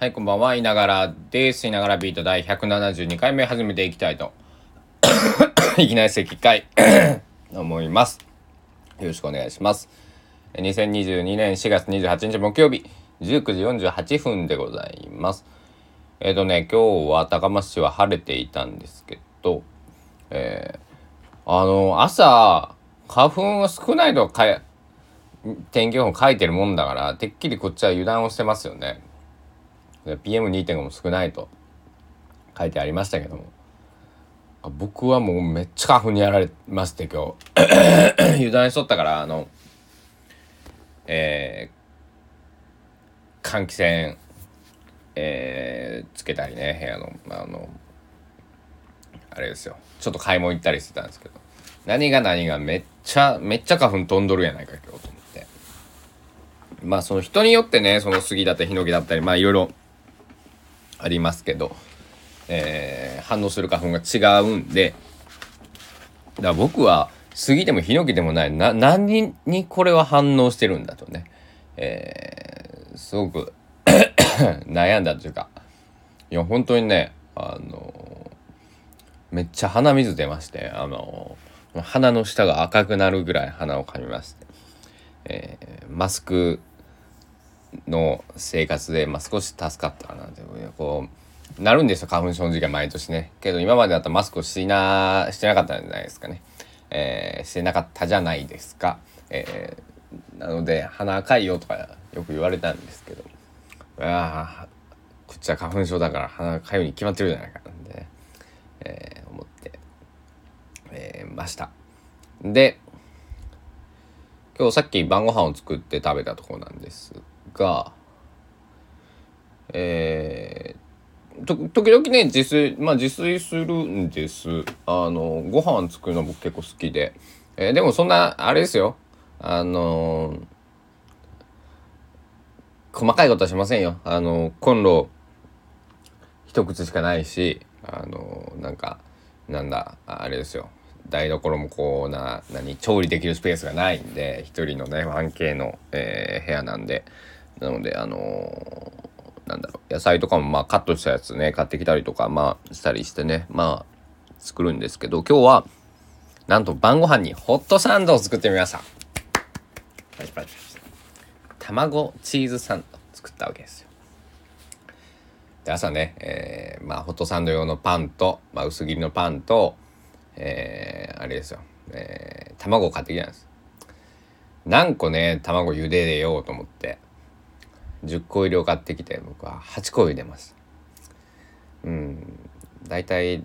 はい、こんばんは。いながらです。いながらビート第172回目始めていきたいと。いきなり席会 思います。よろしくお願いします。2022年4月28日木曜日、19時48分でございます。えっ、とね、今日は高松市は晴れていたんですけど、えー、あの、朝、花粉が少ないとか天気予報書いてるもんだから、てっきりこっちは油断をしてますよね。PM2.5 も少ないと。書いてありましたけども。僕はもうめっちゃ花粉にやられまして今日。油断しとったからあのえー、換気扇えー、つけたりね部屋のあのあれですよ。ちょっと買い物行ったりしてたんですけど。何が何がめっちゃめっちゃ花粉飛んどるやないか今日と思って。まあその人によってねその杉だったりヒノキだったりまあいろいろありますけど、えー、反応する花粉が違うんでだから僕は杉でもヒノキでもないな何にこれは反応してるんだとね、えー、すごく 悩んだというかいや本当にねあのめっちゃ鼻水出ましてあの鼻の下が赤くなるぐらい鼻をかみまして、えー、マスクの生活で、まあ、少し助かったかなというこうなるんですよ花粉症の時期は毎年ね。けど今までだったらマスクをしなしてなかったんじゃないですかね、えー、してなかったじゃないですか、えー、なので鼻赤いよとかよく言われたんですけど。ああこっちは花粉症だから鼻赤いように決まってるじゃないかなんで、ね、えー、思って、えー、ました。で今日さっき晩ご飯を作って食べたところなんです。が、えー、と時々ね自炊まあ自炊するんです。あのご飯作るの僕結構好きで、えー、でもそんなあれですよ。あのー、細かいことはしませんよ。あのコンロ一口しかないしあのなんかなんだあれですよ。台所もこうな何調理できるスペースがないんで一人のね 1K の、えー、部屋なんで。なのであのー、なんだろう野菜とかもまあカットしたやつね買ってきたりとかまあしたりしてねまあ作るんですけど今日はなんと晩ご飯にホットサンドを作ってみました。パチパチ卵チーズサンド作ったわけですよ。で朝ね、えー、まあホットサンド用のパンと、まあ、薄切りのパンとえー、あれですよ、えー、卵を買ってきたんです。何個ね卵茹でようと思って。10個入りを買ってきて僕は8個茹でます。うん。大体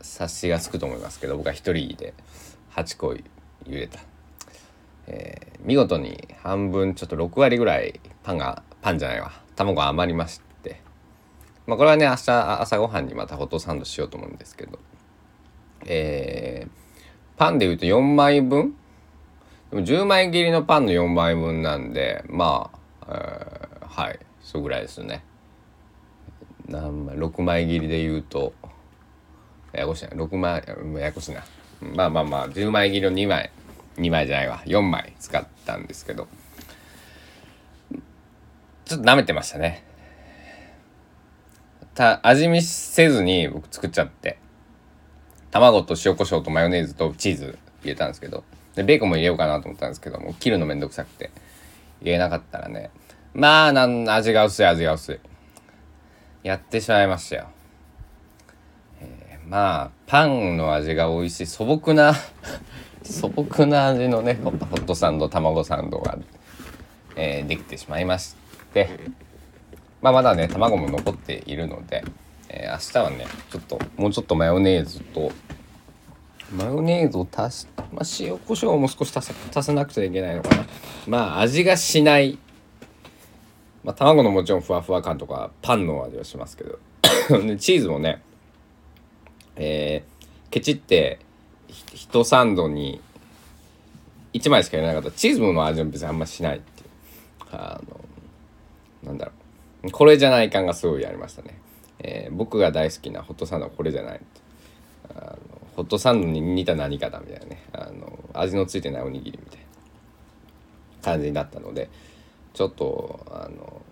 察しがつくと思いますけど僕は1人で8個茹でた、えー、見事に半分ちょっと6割ぐらいパンがパンじゃないわ。卵が余りまして。まあこれはね明日朝ごはんにまたホットサンドしようと思うんですけど。えー、パンでいうと4枚分でも10枚切りのパンの4枚分なんでまあ、えー、はいそうぐらいですね。何枚6枚切りでいうとややこしいな6枚ややこしいな。まあまあまあ10枚切りの2枚2枚じゃないわ4枚使ったんですけど。ちょっと舐めてましたね。た味見せずに僕作っちゃって。卵と塩コショウとマヨネーズとチーズ入れたんですけど。でベーコンも入れようかなと思ったんですけども切るのめんどくさくて。入れなかったらね。まあなん味が薄い味が薄い。やってしまいましたよ、えー、まあパンの味が美味しい。素朴な 素朴な味のねホットサンド卵サンドが、えー、できてしまいまして。まあまだね卵も残っているのでえー、明日はねちょっともうちょっとマヨネーズとマヨネーズを足し、まあ、塩コショウも少し足さなくちゃいけないのかな。まあ味がしない。まあ卵のもちろんふわふわ感とかパンの味はしますけど。チーズもねえー、ケチって一サンドに1枚しか入れなかった。チーズの味も別にあんましないっていう。あのなんだろう。これじゃない感がすごいありましたね。えー、僕が大好きなホットサンドはこれじゃないあのホットサンドに似た何かだみたいなね。あの味のついてないおにぎりみたいな感じになったのでちょっとあの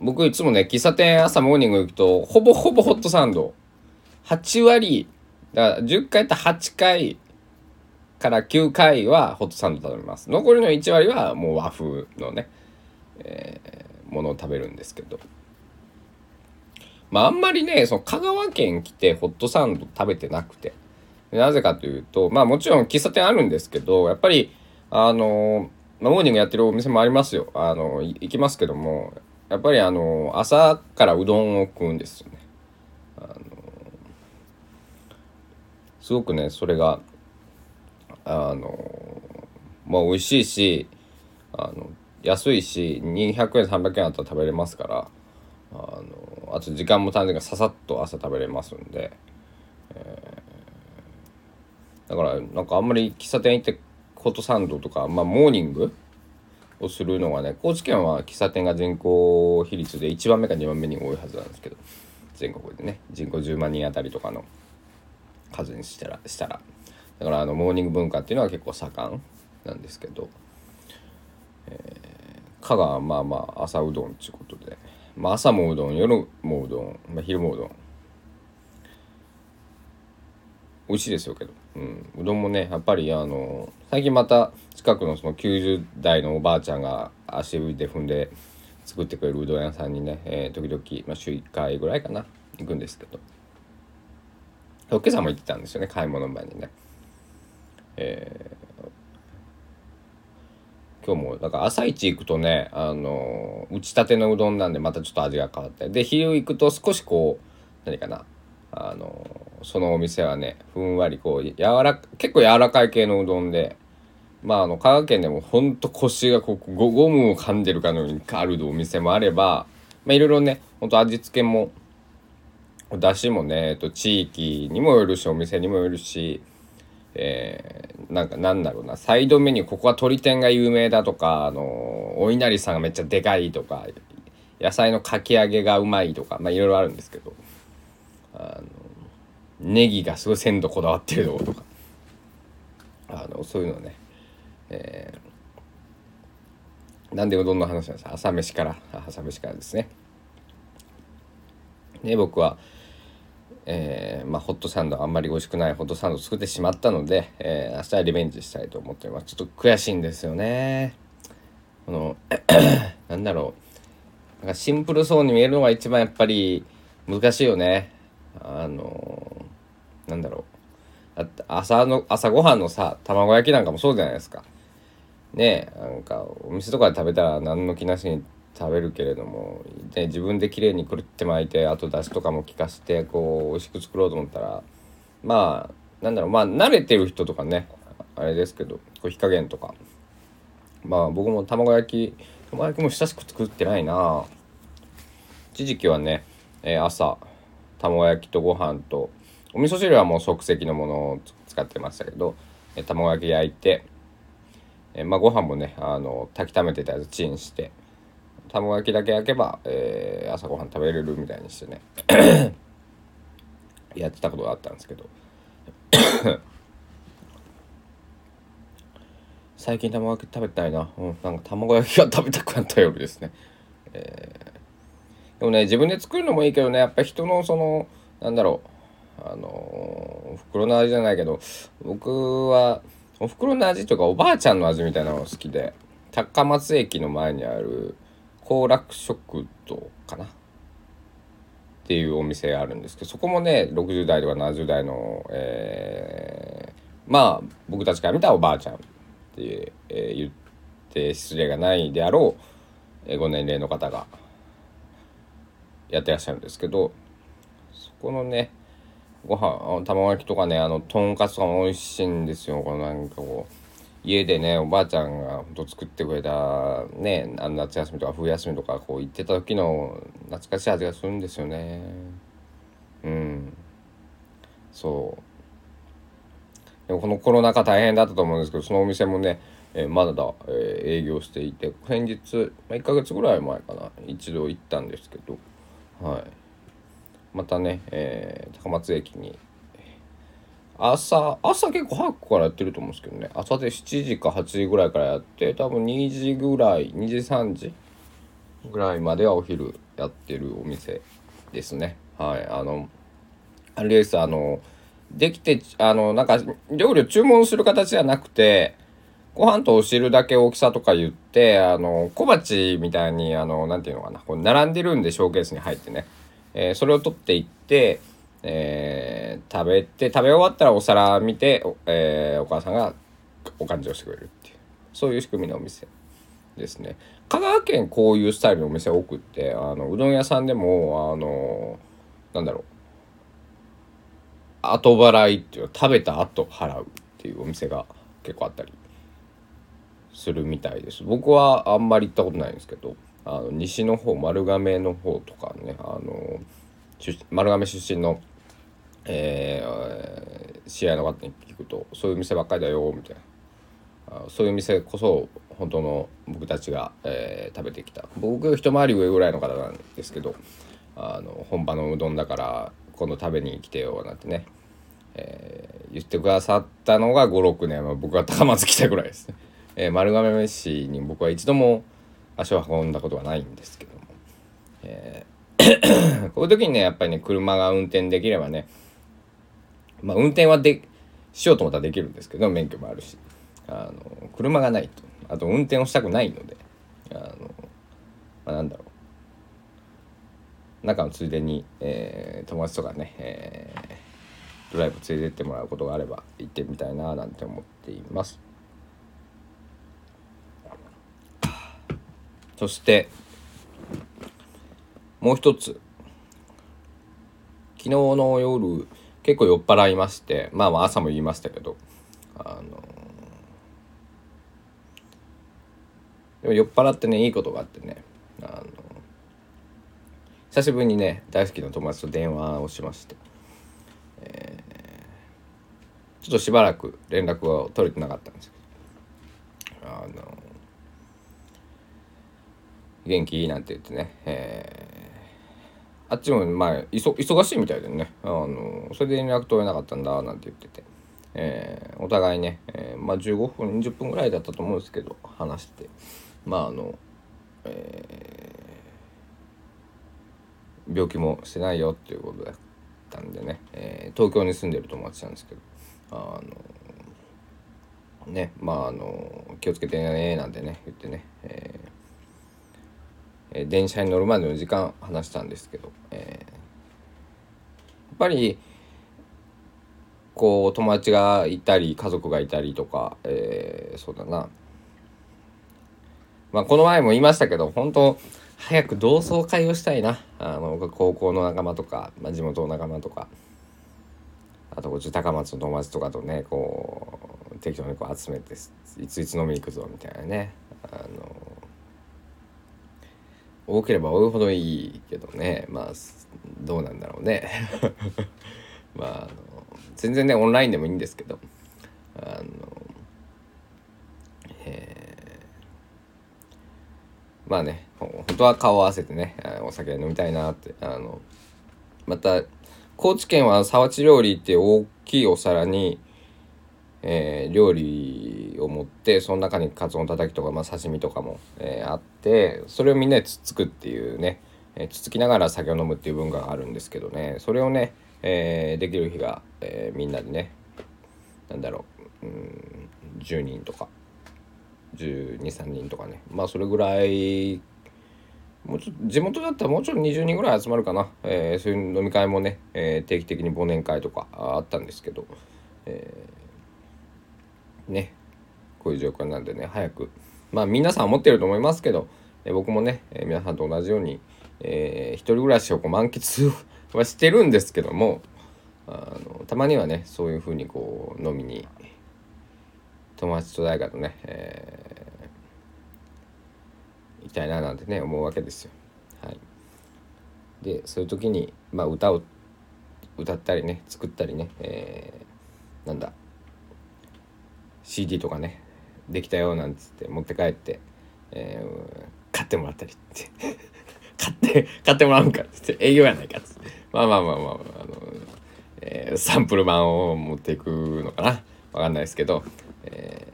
僕いつもね喫茶店朝モーニング行くとほぼほぼホットサンド。8割だから10回やった8回から9回はホットサンド食べます。残りの1割はもう和風のね、えー、ものを食べるんですけど。まああんまりねその香川県来てホットサンド食べてなくて。なぜかというとまあもちろん喫茶店あるんですけどやっぱりあの、モーニングやってるお店もありますよ。あの行きますけどもやっぱりあの朝からうどんを食うんですよね。あのすごくねそれがあのまあ美味しいしあの安いし200円300円あったら食べれますからあのあと時間も短時間ささっと朝食べれますんで、えー、だからなんかあんまり喫茶店行ってホットサンドとか、まあ、モーニングをするのがね高知県は喫茶店が人口比率で1番目か2番目に多いはずなんですけど全国でね人口10万人あたりとかの数にしたらしたらだからあのモーニング文化っていうのは結構盛んなんですけど、えー、香川まあまあ朝うどんっていうことで、まあ、朝もうどん夜もうどん、まあ、昼もうどん。美味しいですよけど、うん、うどんもねやっぱりあの最近また近くのその90代のおばあちゃんが足で踏んで作ってくれるうどん屋さんにね、えー、時々、まあ、週1回ぐらいかな行くんですけど。今朝も行ってたんですよね買い物前にね。えー、今日もだから朝一行くとねあの打ちたてのうどんなんでまたちょっと味が変わって。で昼行くと少しこう何かなあのそのお店はねふんわりこう柔ら結構柔らかい系のうどんでまああの香川県でもほんと腰がこうゴゴムを噛んでるかのようにあるお店もあればまあいろいろねほんと味付けもだしもね、えっと、地域にもよるしお店にもよるしえー、なんかなんだろうなサイドメニューここは鶏天が有名だとかあのお稲荷さんがめっちゃでかいとか野菜のかき揚げがうまいとかまあいろいろあるんですけどあのネギがすごい鮮度こだわってるのとか。あのそういうのね、えー、なんでうどんの話なんです。朝飯から朝飯からですね。で僕は、えー、まあ、ホットサンドあんまり美味しくないホットサンド作ってしまったので、えー、明日はリベンジしたいと思ってます。ちょっと悔しいんですよね。この なんだろう。なんかシンプルそうに見えるのが一番やっぱり難しいよね。あのなんだろう。だって朝の朝ごはんのさ卵焼きなんかもそうじゃないですか。ねえなんかお店とかで食べたら何の気なしに食べるけれども、ね、自分で綺麗にくるって巻いてあとだしとかも効かしてこう美味しく作ろうと思ったらまあなんだろうまあ慣れてる人とかねあれですけどこう火加減とか。まあ僕も卵焼き卵焼きも親しく作ってないな。一時期はね、えー、朝卵焼きとご飯とお味噌汁はもう即席のものを使ってましたけど、え卵焼き焼いて、えまあ、ご飯もねあの炊きためてたやつチンして卵焼きだけ焼けば、えー、朝ごはん食べれるみたいにしてね やってたことがあったんですけど 最近卵焼き食べたいな、うん、なんか卵焼きが食べたくなった夜ですね、えーでもね自分で作るのもいいけどねやっぱ人のそのなんだろうあのお袋の味じゃないけど僕はお袋の味とかおばあちゃんの味みたいなのが好きで高松駅の前にある幸楽食堂かな？っていうお店があるんですけどそこもね60代とか70代の、えー、まあ僕たちから見たおばあちゃんって、えー、言って失礼がないであろう、えー、ご年齢の方がやってらっしゃるんですけどそこのねご飯卵焼きとかねあのとんかつとかも美味しいんですよ。このなんかこう家でねおばあちゃんがほんと作ってくれたねあの夏休みとか冬休みとかこう行ってた時の懐かしい味がするんですよね。うん。そう。でもこのコロナ禍大変だったと思うんですけどそのお店もね、えー、まだ、えー、営業していて先日、まあ、1ヶ月ぐらい前かな一度行ったんですけどはい、またね、えー、高松駅に。朝朝結構早くからやってると思うんですけどね。朝で7時か8時ぐらいからやって多分2時ぐらい2時3時ぐらいまではお昼やってるお店ですね。はいあのあれですあのできてあのなんか料理を注文する形じゃなくてご飯とお汁だけ大きさとか言ってあの小鉢みたいにあのなんていうのかなこう並んでるんでショーケースに入ってね、えー、それを取っていって、えー、食べて食べ終わったらお皿見てお,、えー、お母さんがお勘定してくれるっていう。そういう仕組みのお店ですね。香川県こういうスタイルのお店多くってあのうどん屋さんでもあのなんだろう。後払いっていう食べた後払うっていうお店が結構あったりするみたいです。僕はあんまり行ったことないんですけど。あの西の方丸亀の方とかねあの丸亀出身の、えー、試合の方に聞くとそういう店ばっかりだよみたいなそういう店こそ本当の僕たちが、えー、食べてきた僕一回り上ぐらいの方なんですけどあの本場のうどんだから今度食べに来てよなんてね、えー、言ってくださったのが56年は僕が高松来たぐらいですね。えー、丸亀市に僕は一度も足を運んだことはないんですけども、えー、こういう時にねやっぱりね車が運転できればねまあ運転はでしようと思ったらできるんですけど免許もあるしあの車がないと。あと運転をしたくないのであの、まあ、なんだろう。中のついでに、えー、友達とかね、えー、ドライブ連れてってもらうことがあれば行ってみたいななんて思っています。そしてもう一つ。昨日の夜結構酔っ払いましてまあまあ朝も言いましたけどあのでも酔っ払ってねいいことがあってねあの久しぶりにね大好きな友達と電話をしまして、えー、ちょっとしばらく連絡を取れてなかったんですけどあの元気なんて言ってね、えー、あっちもまあ忙しいみたいでね。あのそれで連絡取れなかったんだなんて言ってて、えー、お互いね、えー、まあ15分20分ぐらいだったと思うんですけど話して。まああの、えー、病気もしてないよっていうことだったんでね、えー、東京に住んでる友達なんですけど。あのねまああの気をつけてねなんてね言ってね、えーえ電車に乗るまでの時間話したんですけど、えー、やっぱりこう友達がいたり家族がいたりとか、えー、そうだな。まあこの前も言いましたけど本当早く同窓会をしたいな。あの高校の仲間とか、まあ、地元の仲間とか。あとこっち高松の友達とかとねこう適当にこう集めていついつ飲みに行くぞみたいなね。あの多ければ多いほどいいけどね。まあどうなんだろうね。まああの全然ねオンラインでもいいんですけど。あのえー、まあね本当は顔を合わせてねお酒飲みたいなってあのまた高知県は沢地料理って大きいお皿にえー、料理を持ってその中にカツオのたたきとか、まあ、刺身とかも、えー、あってそれをみんなでつっつくっていうね、えー、つつきながら酒を飲むっていう文化があるんですけどねそれをね、えできる日が、えみんなでねなんだろううん10人とか123人とかねまあそれぐらいもうちょ地元だったらもうちょっと20人ぐらい集まるかな、えそういう飲み会もね、え定期的に忘年会とかあったんですけど、えーねこういう状況なんでね早くまあ皆さん思ってると思いますけど、え僕もね、え皆さんと同じように、えー、一人暮らしをこう満喫はしてるんですけどもあのたまにはねそういうふうにこう飲みに友達と誰かとね、えー、行きたいななんてね思うわけですよ。はい、でそういう時に、まあ、歌を歌ったりね作ったりね、えー、なんだ CD とかねできたよなんつって持って帰って、えー、買ってもらったりって。買って買ってもらうんかっつって営業やないかっつって。まあまあまあまあ、あのえー、サンプル版を持っていくのかな。わかんないですけど、え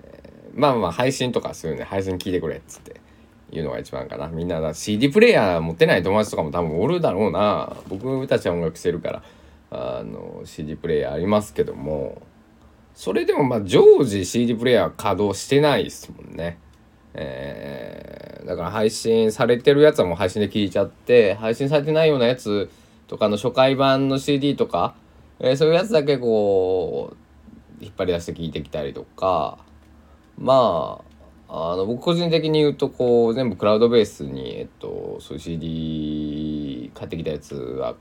ー、まあまあ配信とかするんで配信聞いてくれっつっていうのが一番かな。みんなだ CD プレイヤー持ってない友達とかも多分おるだろうな。僕たちは音楽してるからあの CD プレイヤーありますけどもそれでもまあ常時 CD プレイヤー稼働してないですもんね。えー、だから配信されてるやつはもう配信で聞いちゃって配信されてないようなやつとかの初回版の CD とか、えー、そういうやつだけこう引っ張り出して聞いてきたりとかまああの僕個人的に言うとこう全部クラウドベースに、えっと、そういう CD 買ってきたやつは、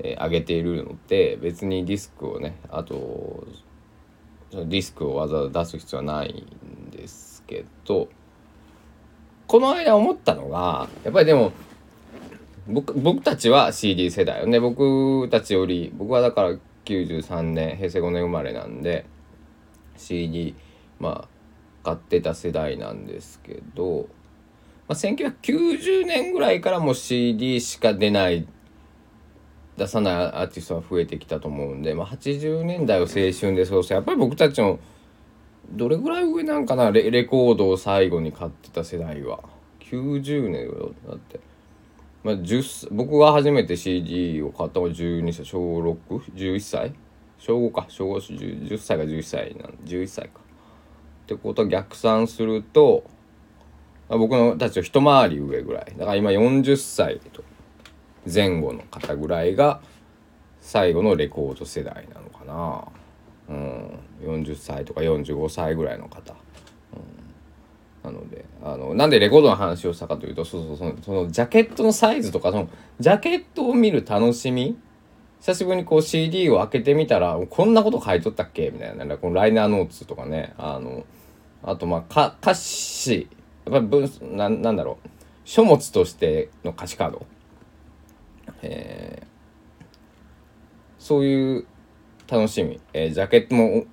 えー、上げているので別にディスクをねあとディスクをわざわざ出す必要はないんですけどこの間思ったのがやっぱりでも僕僕たちは CD 世代よね。僕たちより僕はだから93年平成5年生まれなんで CD まあ買ってた世代なんですけど、まあ、1990年ぐらいからもう CD しか出ない出さないアーティストは増えてきたと思うんで、まあ、80年代を青春でそうそうやっぱり僕たちのどれぐらい上なんかなレレコードを最後に買ってた世代は。90年だって、まあ、10僕が初めて CD を買ったのは12歳小611歳？小5か。小5 10, 10歳か11歳なん11歳か。ってことは逆算すると僕のたちを一回り上ぐらい。だから今40歳と前後の方ぐらいが最後のレコード世代なのかな、うん、40歳とか45歳ぐらいの方、うん、なのであのなんでレコードの話をしたかというとそうそうそのそのジャケットのサイズとかそのジャケットを見る楽しみ久しぶりにこう CD を開けてみたらこんなこと書いとったっけ？みたいなこのライナーノーツとかね。あのあとまあ歌詞。やっぱり文ななんだろう。書物としての歌詞カード。えー、そういう楽しみ、えー、ジャケットも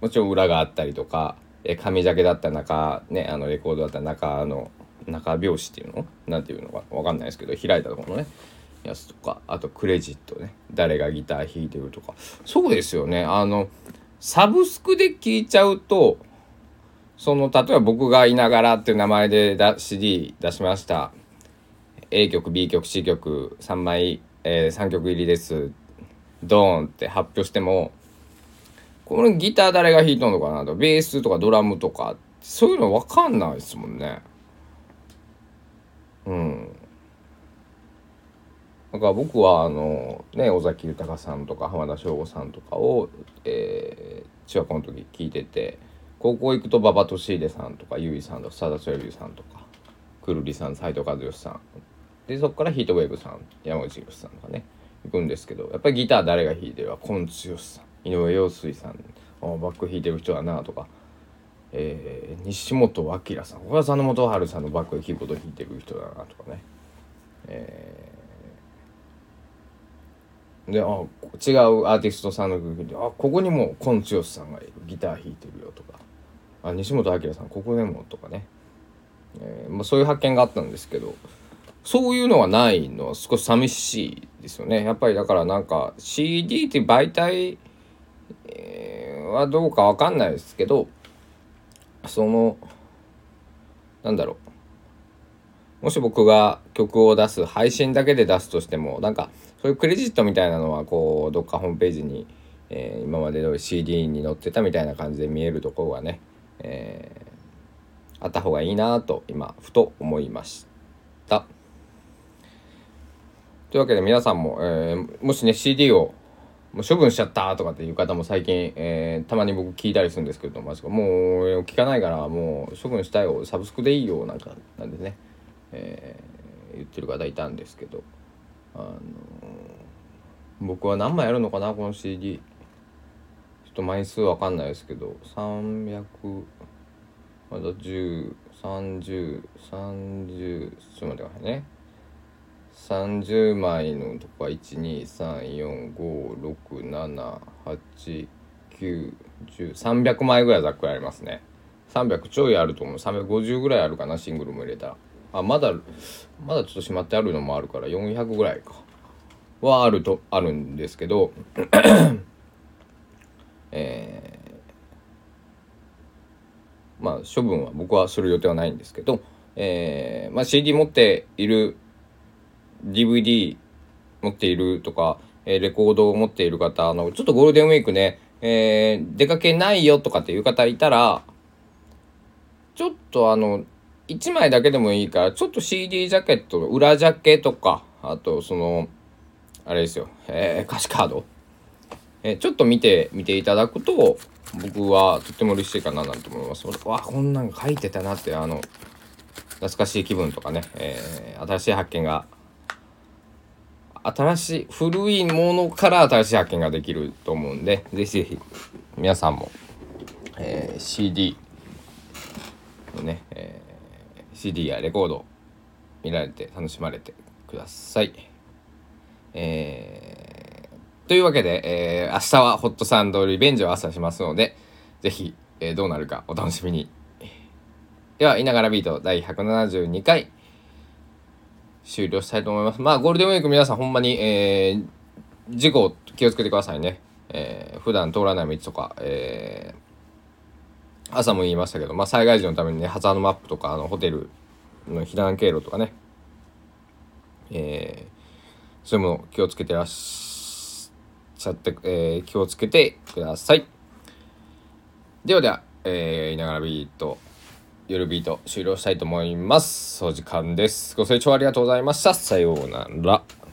もちろん裏があったりとか、えー、紙ジャケだった中ねあのレコードだった中の中拍子っていうの？なんていうのか分かんないですけど開いたところのねやつとかあとクレジットね誰がギター弾いてるとか。そうですよね。あのサブスクで聴いちゃうとその例えば僕がいながらっていう名前で CD 出しました。A 曲 B 曲 C 曲3枚、えー、3曲入りです。ドーンって発表してもこのギター誰が弾いとんのかなと。ベースとかドラムとか。そういうの分かんないですもんね。うん。だから僕はあのね尾崎豊さんとか浜田省吾さんとかを、えー、中学校の時聞いてて高校行くと馬場俊秀さんとか結衣さんとか佐田そよりさんとかくるりさん斎藤和義さんでそこからヒートウェーブさん山内宏さんとかね行くんですけどやっぱりギター誰が弾いてるか今剛さん井上陽水さんバック弾いてる人だなとか、えー、西本明さん小笠野元春さんのバックでキーボード弾いてる人だなとかね、えー、であ違うアーティストさんの曲であここにも今剛さんがいるギター弾いてるよとかあ西本明さんここでもとかね、えーまあ、そういう発見があったんですけどそういうのがないのは少し寂しいですよね。やっぱりだからなんか CD って媒体はどうかわかんないですけどそのなんだろうもし僕が曲を出す配信だけで出すとしてもなんかそういうクレジットみたいなのはこうどっかホームページに、えー、今まで通り CD に載ってたみたいな感じで見えるところがね、えー、あった方がいいなと今ふと思いました。というわけで皆さんも、えー、もしね CD をもう処分しちゃったとかっていう方も最近、えー、たまに僕聞いたりするんですけどもう聞かないからもう処分したいよサブスクでいいよなんかなんでね、えー、言ってる方いたんですけど、あのー、僕は何枚あるのかなこの CD ちょっと枚数わかんないですけど300まだ103030ちょっと待ってくださいね。30枚のとか123456789100300枚ぐらいざっくりありますね。300ちょいあると思う。350ぐらいあるかなシングルも入れたら。あまだまだちょっとしまってあるのもあるから400ぐらいか。はあるとあるんですけどえー、まあ処分は僕はする予定はないんですけどえーまあ、CD 持っている DVD 持っているとか、えー、レコードを持っている方あのちょっとゴールデンウィークね、えー、出かけないよとかっていう方いたらちょっとあの1枚だけでもいいからちょっと CD ジャケットの裏ジャケとかあとそのあれですよ、えー、歌詞カード、えー、ちょっと見てみていただくと僕はとっても嬉しいかななんて思います。わこんなん書いてたなってあの懐かしい気分とかね、えー、新しい発見が新しい古いものから新しい発見ができると思うんでぜひぜひ皆さんも、えー、CD のね、えー、CD やレコード見られて楽しまれてください。えー、というわけで、えー、明日はホットサンドリベンジを朝しますのでぜひ、えー、どうなるかお楽しみに。では、いながらビート第172回終了したいと思います。まあ、ゴールデンウィーク皆さんほんまに、えー、事故気をつけてくださいね。えー、普段通らない道とか、えー、朝も言いましたけど、まあ、災害時のためにね、ハザードマップとか、あの、ホテルの避難経路とかね、えー、そういうもの気をつけてらっしゃって、えー、気をつけてください。ではでは、えー、いながらビート、夜ビート終了したいと思います。お時間です。ご清聴ありがとうございました。さようなら。